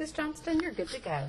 Ms. Johnston, you're good to go.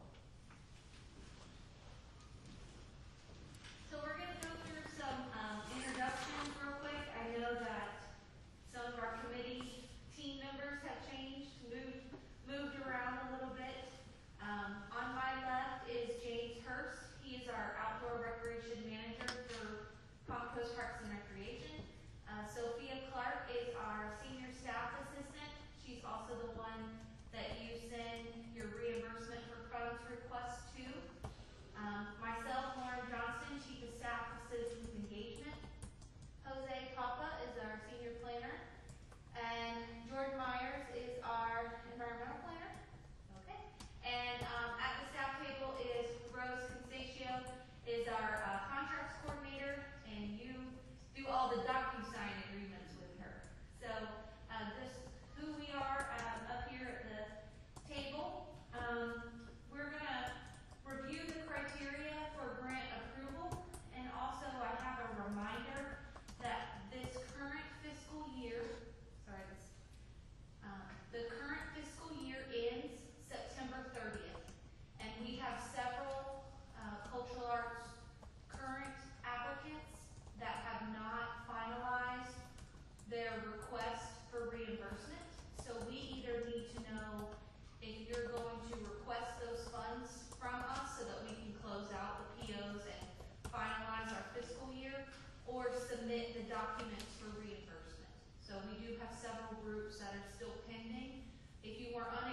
documents for reimbursement. So we do have several groups that are still pending. If you are unable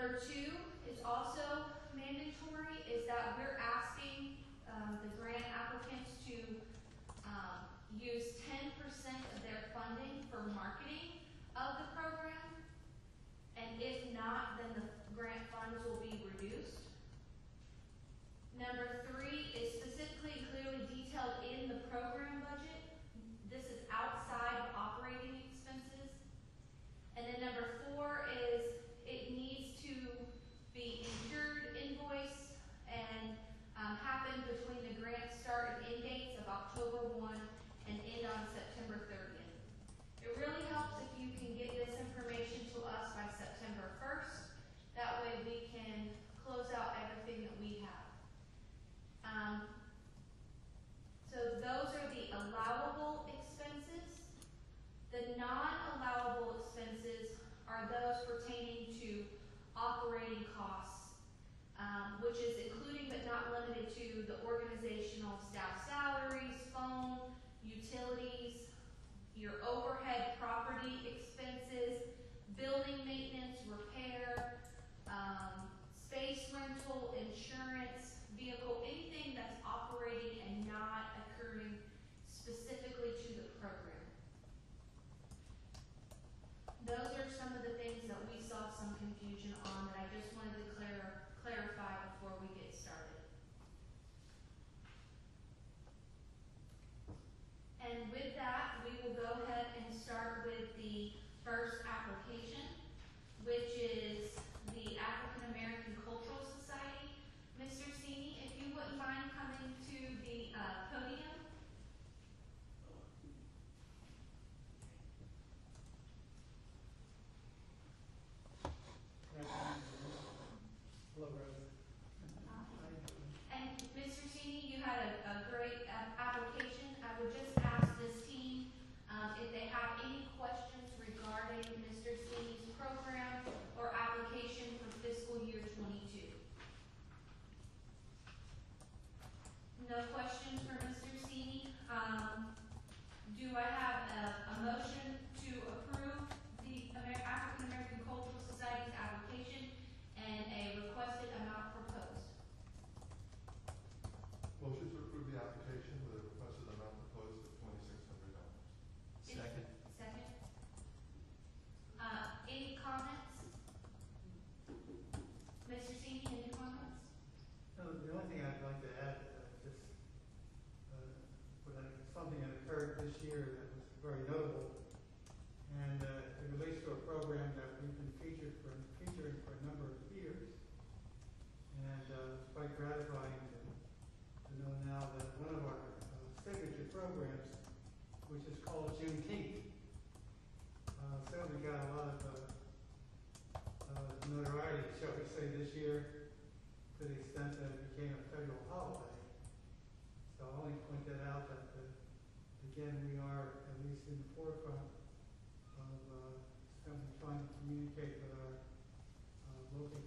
Number two is also mandatory, is that we're no questions for Mr. Seeley. Um, do I have a motion here that was very notable, and uh, it relates to a program that we've been featured for, featuring for a number of years. And uh, it's quite gratifying to, to know now that one of our uh, signature programs, which is called Juneteenth, uh, certainly got a lot of uh, uh, notoriety, shall we say, this year to the extent that it became a federal holiday. again, we are at least in the forefront of uh, trying to communicate with our uh, local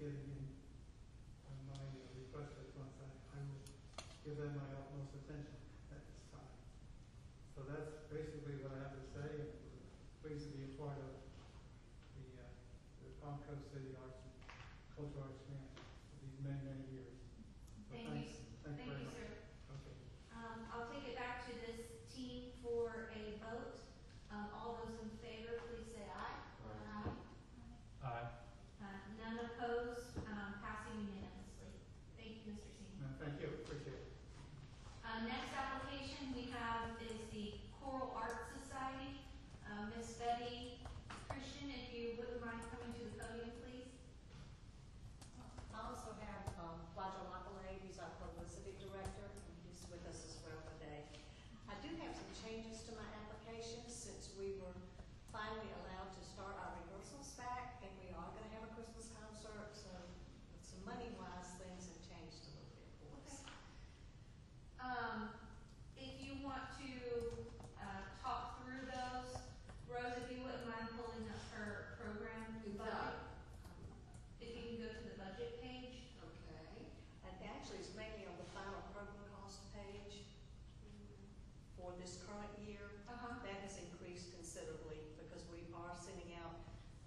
Yeah. you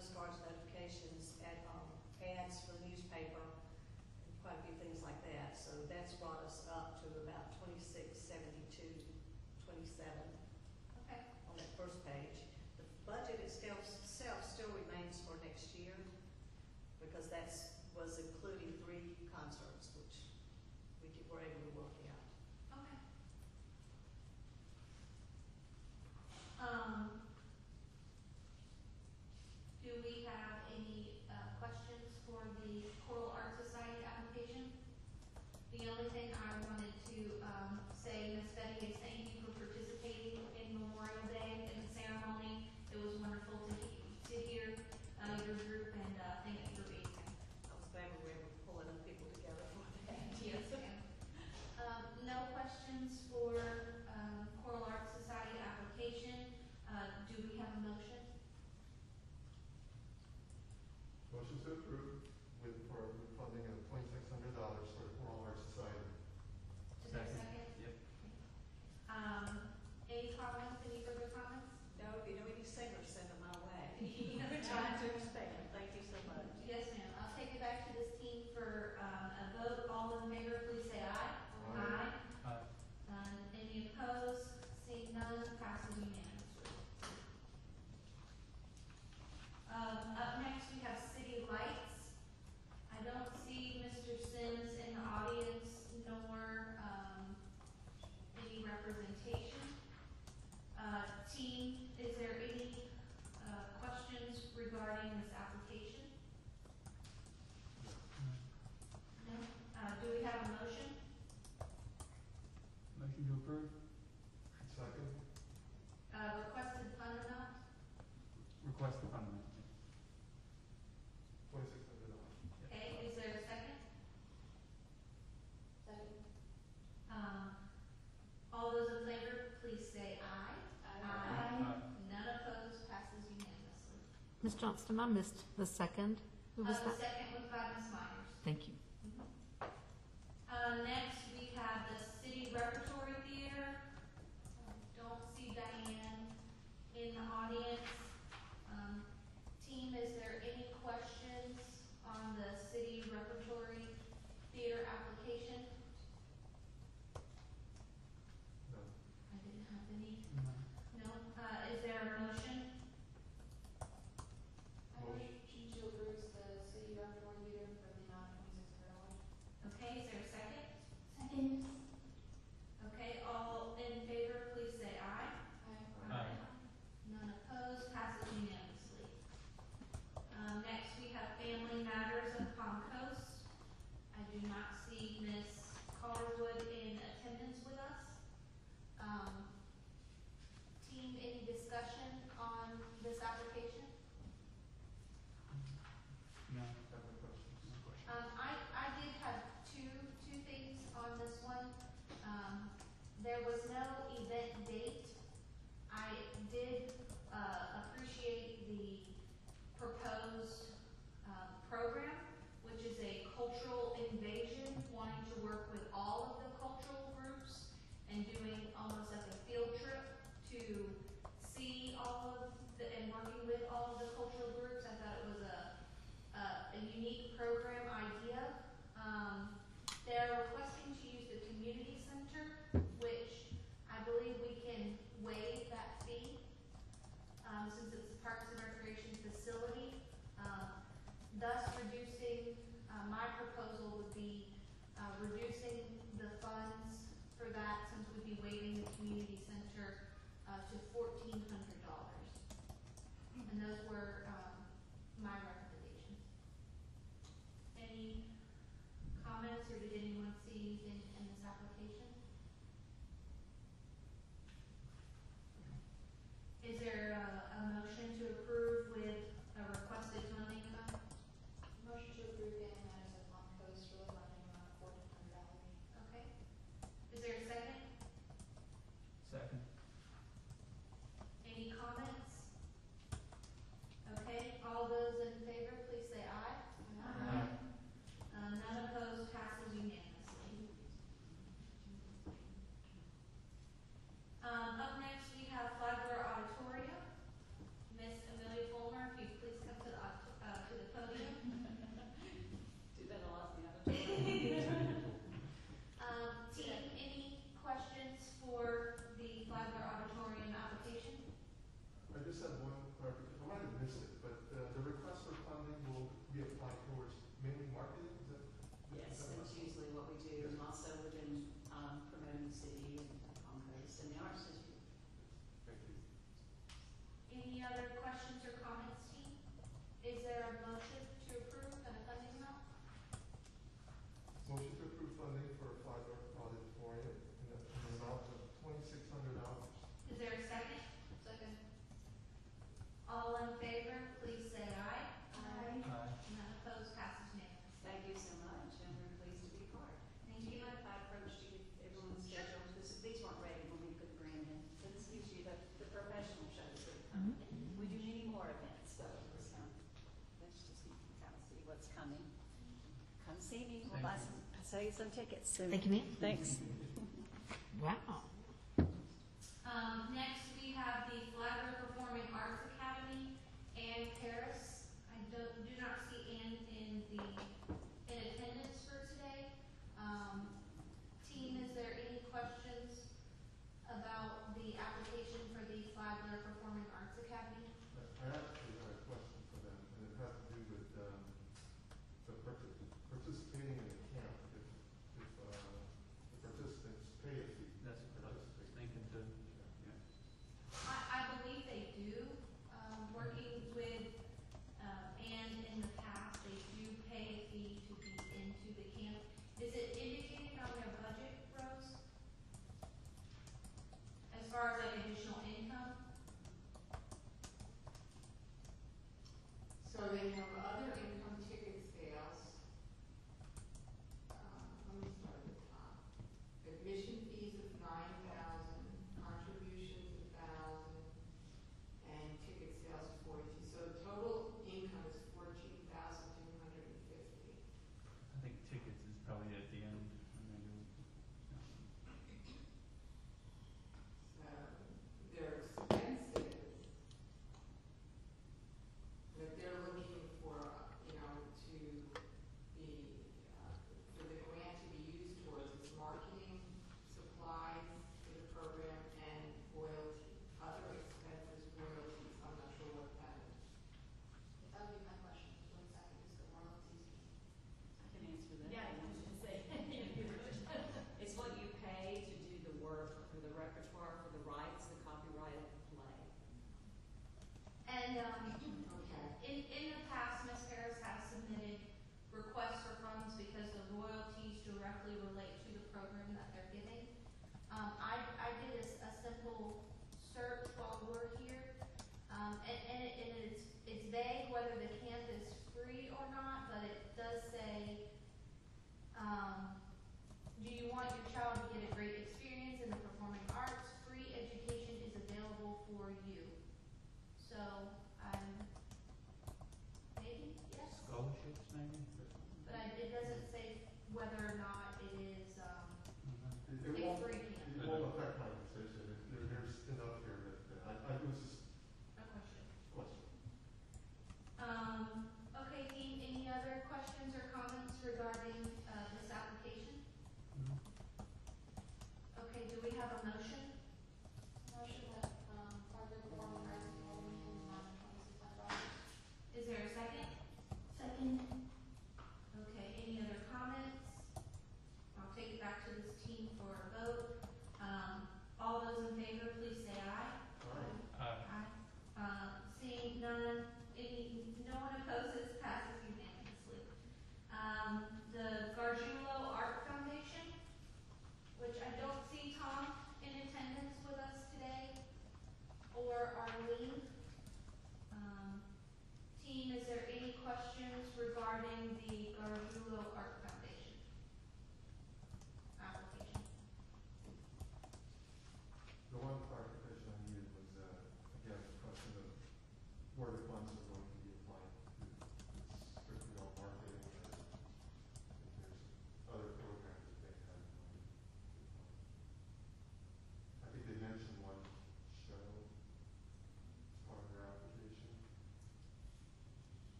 Coast Guard's notifications at um, ads for the newspaper, and quite a few things like that. So that's brought us up to about 2672, 27 Okay. on that first page. The budget itself, itself still remains for next year because that was including three concerts, which we were able to work Motion to approve with, for funding of twenty-six hundred dollars. Ms. Johnston, I missed the second. Who was Uh, that? The second was by Ms. Myers. Thank you. Mm-hmm. Uh, next See me. We'll buy some, I'll sell you some tickets soon. Thank you, ma'am. Thanks. Wow. whether or not it is um, It- it won't- free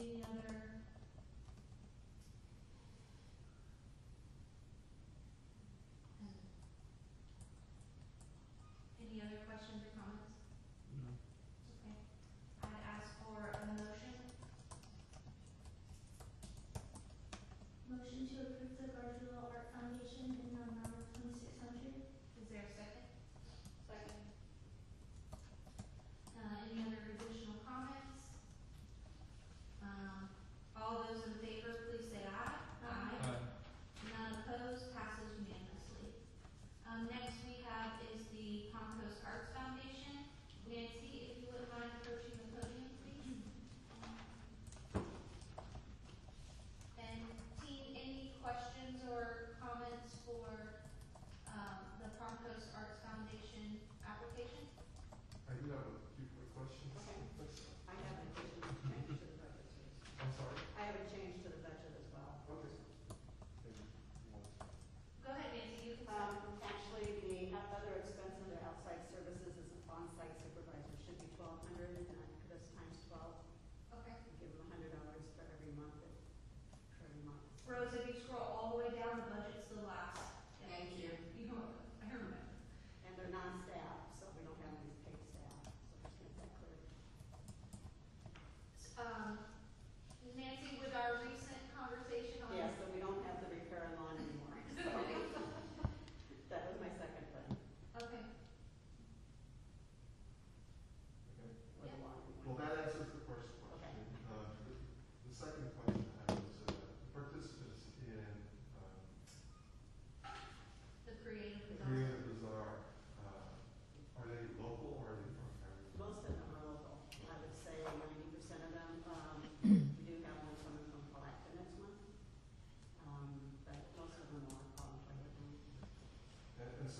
any other? Any other questions Rose, if you scroll all the way down, the budget's the last. Thank you. You know, I. And they're non-staff, so we don't have any paid staff, so just that clear. Um,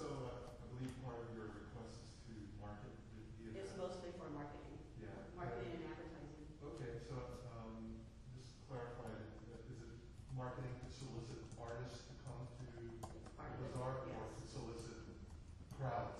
So uh, I believe part of your request is to market the event. It's mostly for marketing. Yeah. Marketing and advertising. Okay, so um, just to clarify, is it marketing to solicit artists to come to the Artists, or to solicit crowds?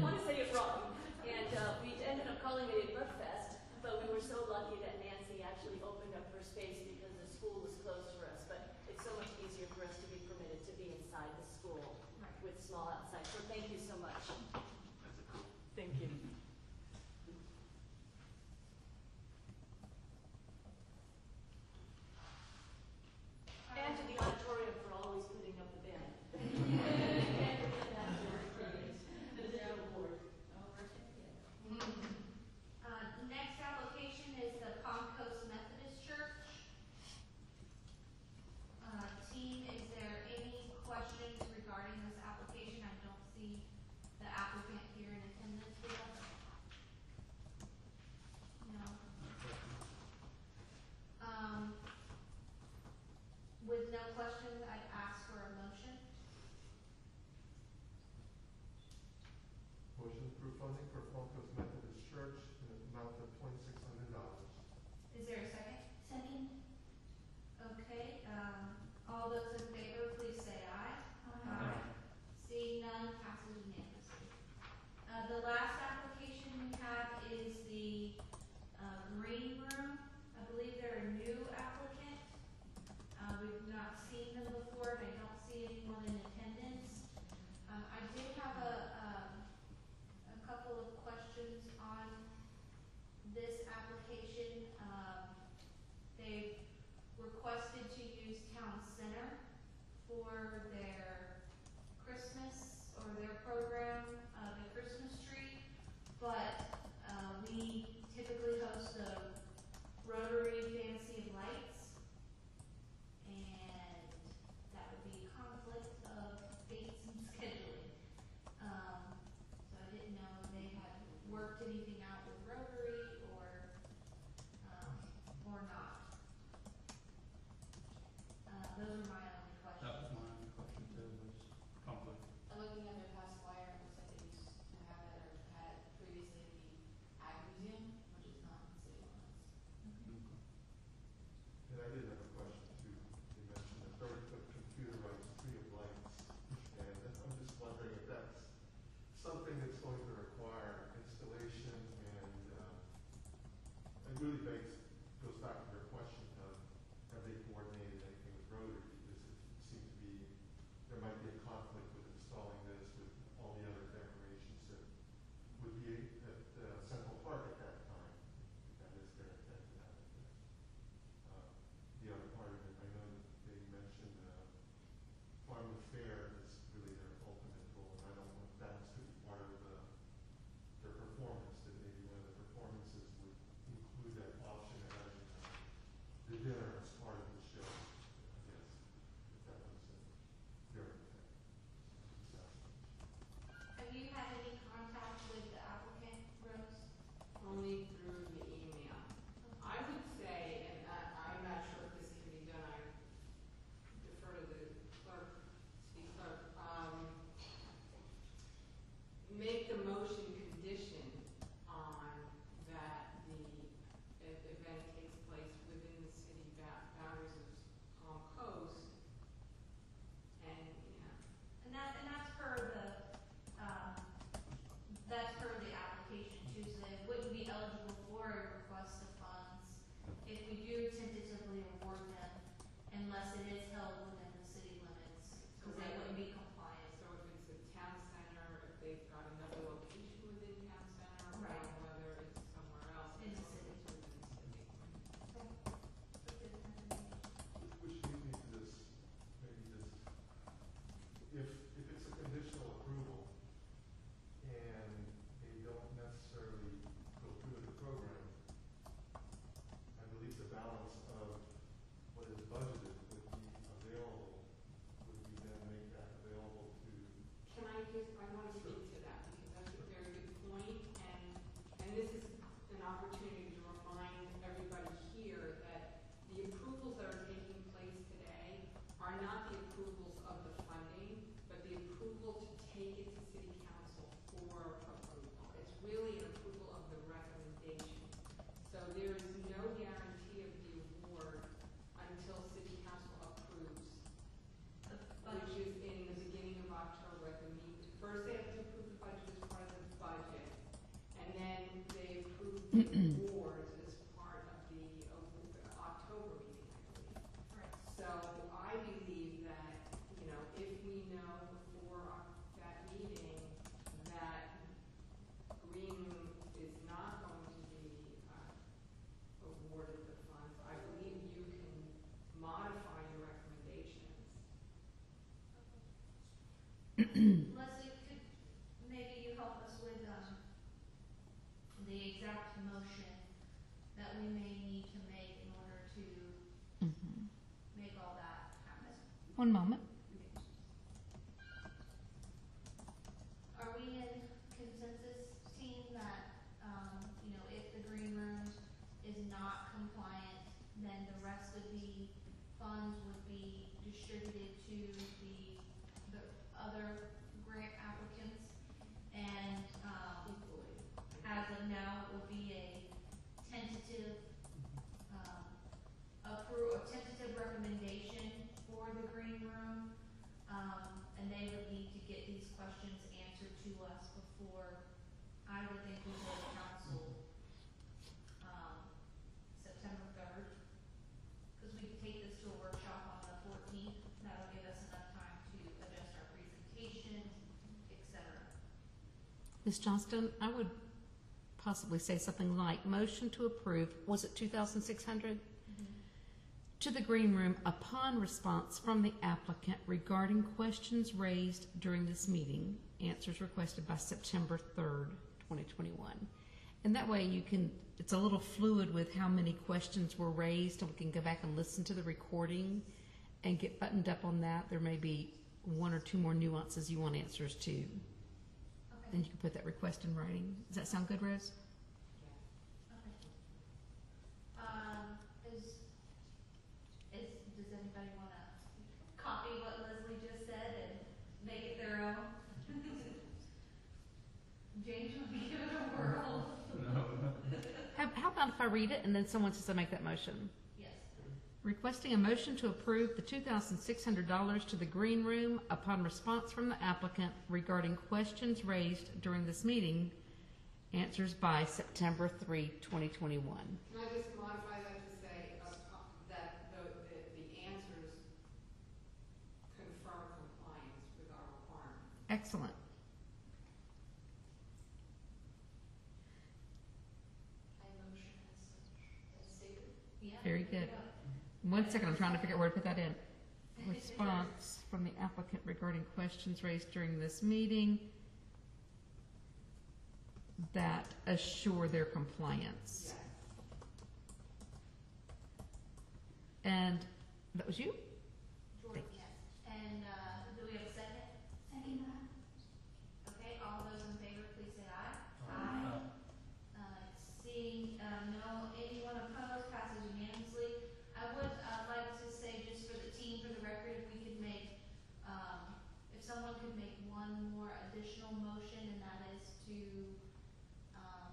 One moment. Are we in consensus, team, that, um, you know, if the green room is not compliant, then the rest of the funds would be distributed to the, the other grant applicants? And, um, as of now, it will be a tentative, um, appro, a tentative recommendation for the green room. Um, and they would need to get these questions answered to us before, I would think we go to council, um, September third. Cause we could take this to a workshop on the fourteenth, that'll give us enough time to adjust our presentation, et cetera. Ms. Johnston, I would possibly say something like, motion to approve, was it two thousand six hundred? Mm-hmm. To the green room upon response from the applicant regarding questions raised during this meeting, answers requested by September third, twenty twenty-one. And that way you can, it's a little fluid with how many questions were raised, and we can go back and listen to the recording and get buttoned up on that. There may be one or two more nuances you want answers to. Okay. Then you can put that request in writing. Does that sound good, Rose? Okay. Um, is, is, does anybody wanna copy what Leslie just said and make it their own? James will be giving a whirl. No. How, how about if I read it and then someone says I make that motion? Requesting a motion to approve the two thousand six hundred dollars to the green room upon response from the applicant regarding questions raised during this meeting. Answers by September 3, 2021. Can I just modify that to say, uh, uh, that the, the, the answers confirm compliance with our requirements? Excellent. I motion as, as stated. Yeah. Very good. One second, I'm trying to figure out where to put that in. Response from the applicant regarding questions raised during this meeting that assure their compliance. And that was you? Jordan, yes. And, uh, do we have a second? Second that. Okay, all those in favor, please say aye. Aye. Uh, seeing, uh, no, anyone opposed, passes unanimously. I would, uh, like to say, just for the team, for the record, if we could make, um, if someone could make one more additional motion, and that is to, um,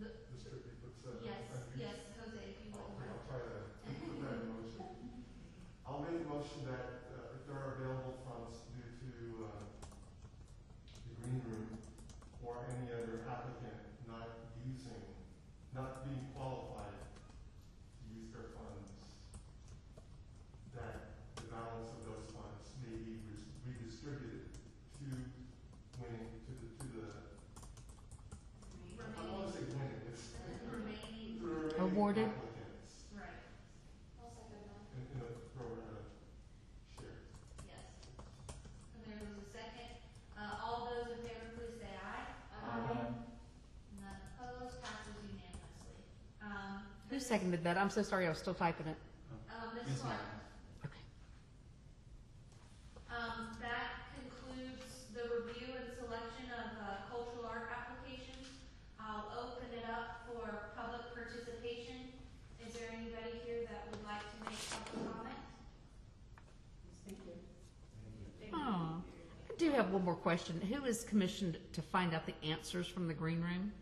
the, Distribute, what's that? Yes, Uh, yes, Jose, if you Okay, would. I'll try to put that in motion. I'll make a motion that, uh, if there are available funds due to, uh, the green room or any other applicant not using, not being qualified to use their funds, that the balance of those funds may be res- redistributed to winning, to the, to the, I don't wanna say winning, it's Remaining, the remaining Awarded. applicants right, I'll second that. in, in a pro rata share. yes. And there was a second. Uh, all those in favor, please say aye. None opposed, passes unanimously. Um. Who seconded that? I'm so sorry, I was still typing it. Uh, Ms. Yes, Clark. ma'am. Okay. Um, that concludes the review and selection of, uh, cultural art applications. I'll open it up for public participation. Is there anybody here that would like to make public comment? Thank you. Oh, I do have one more question. Who is commissioned to find out the answers from the green room?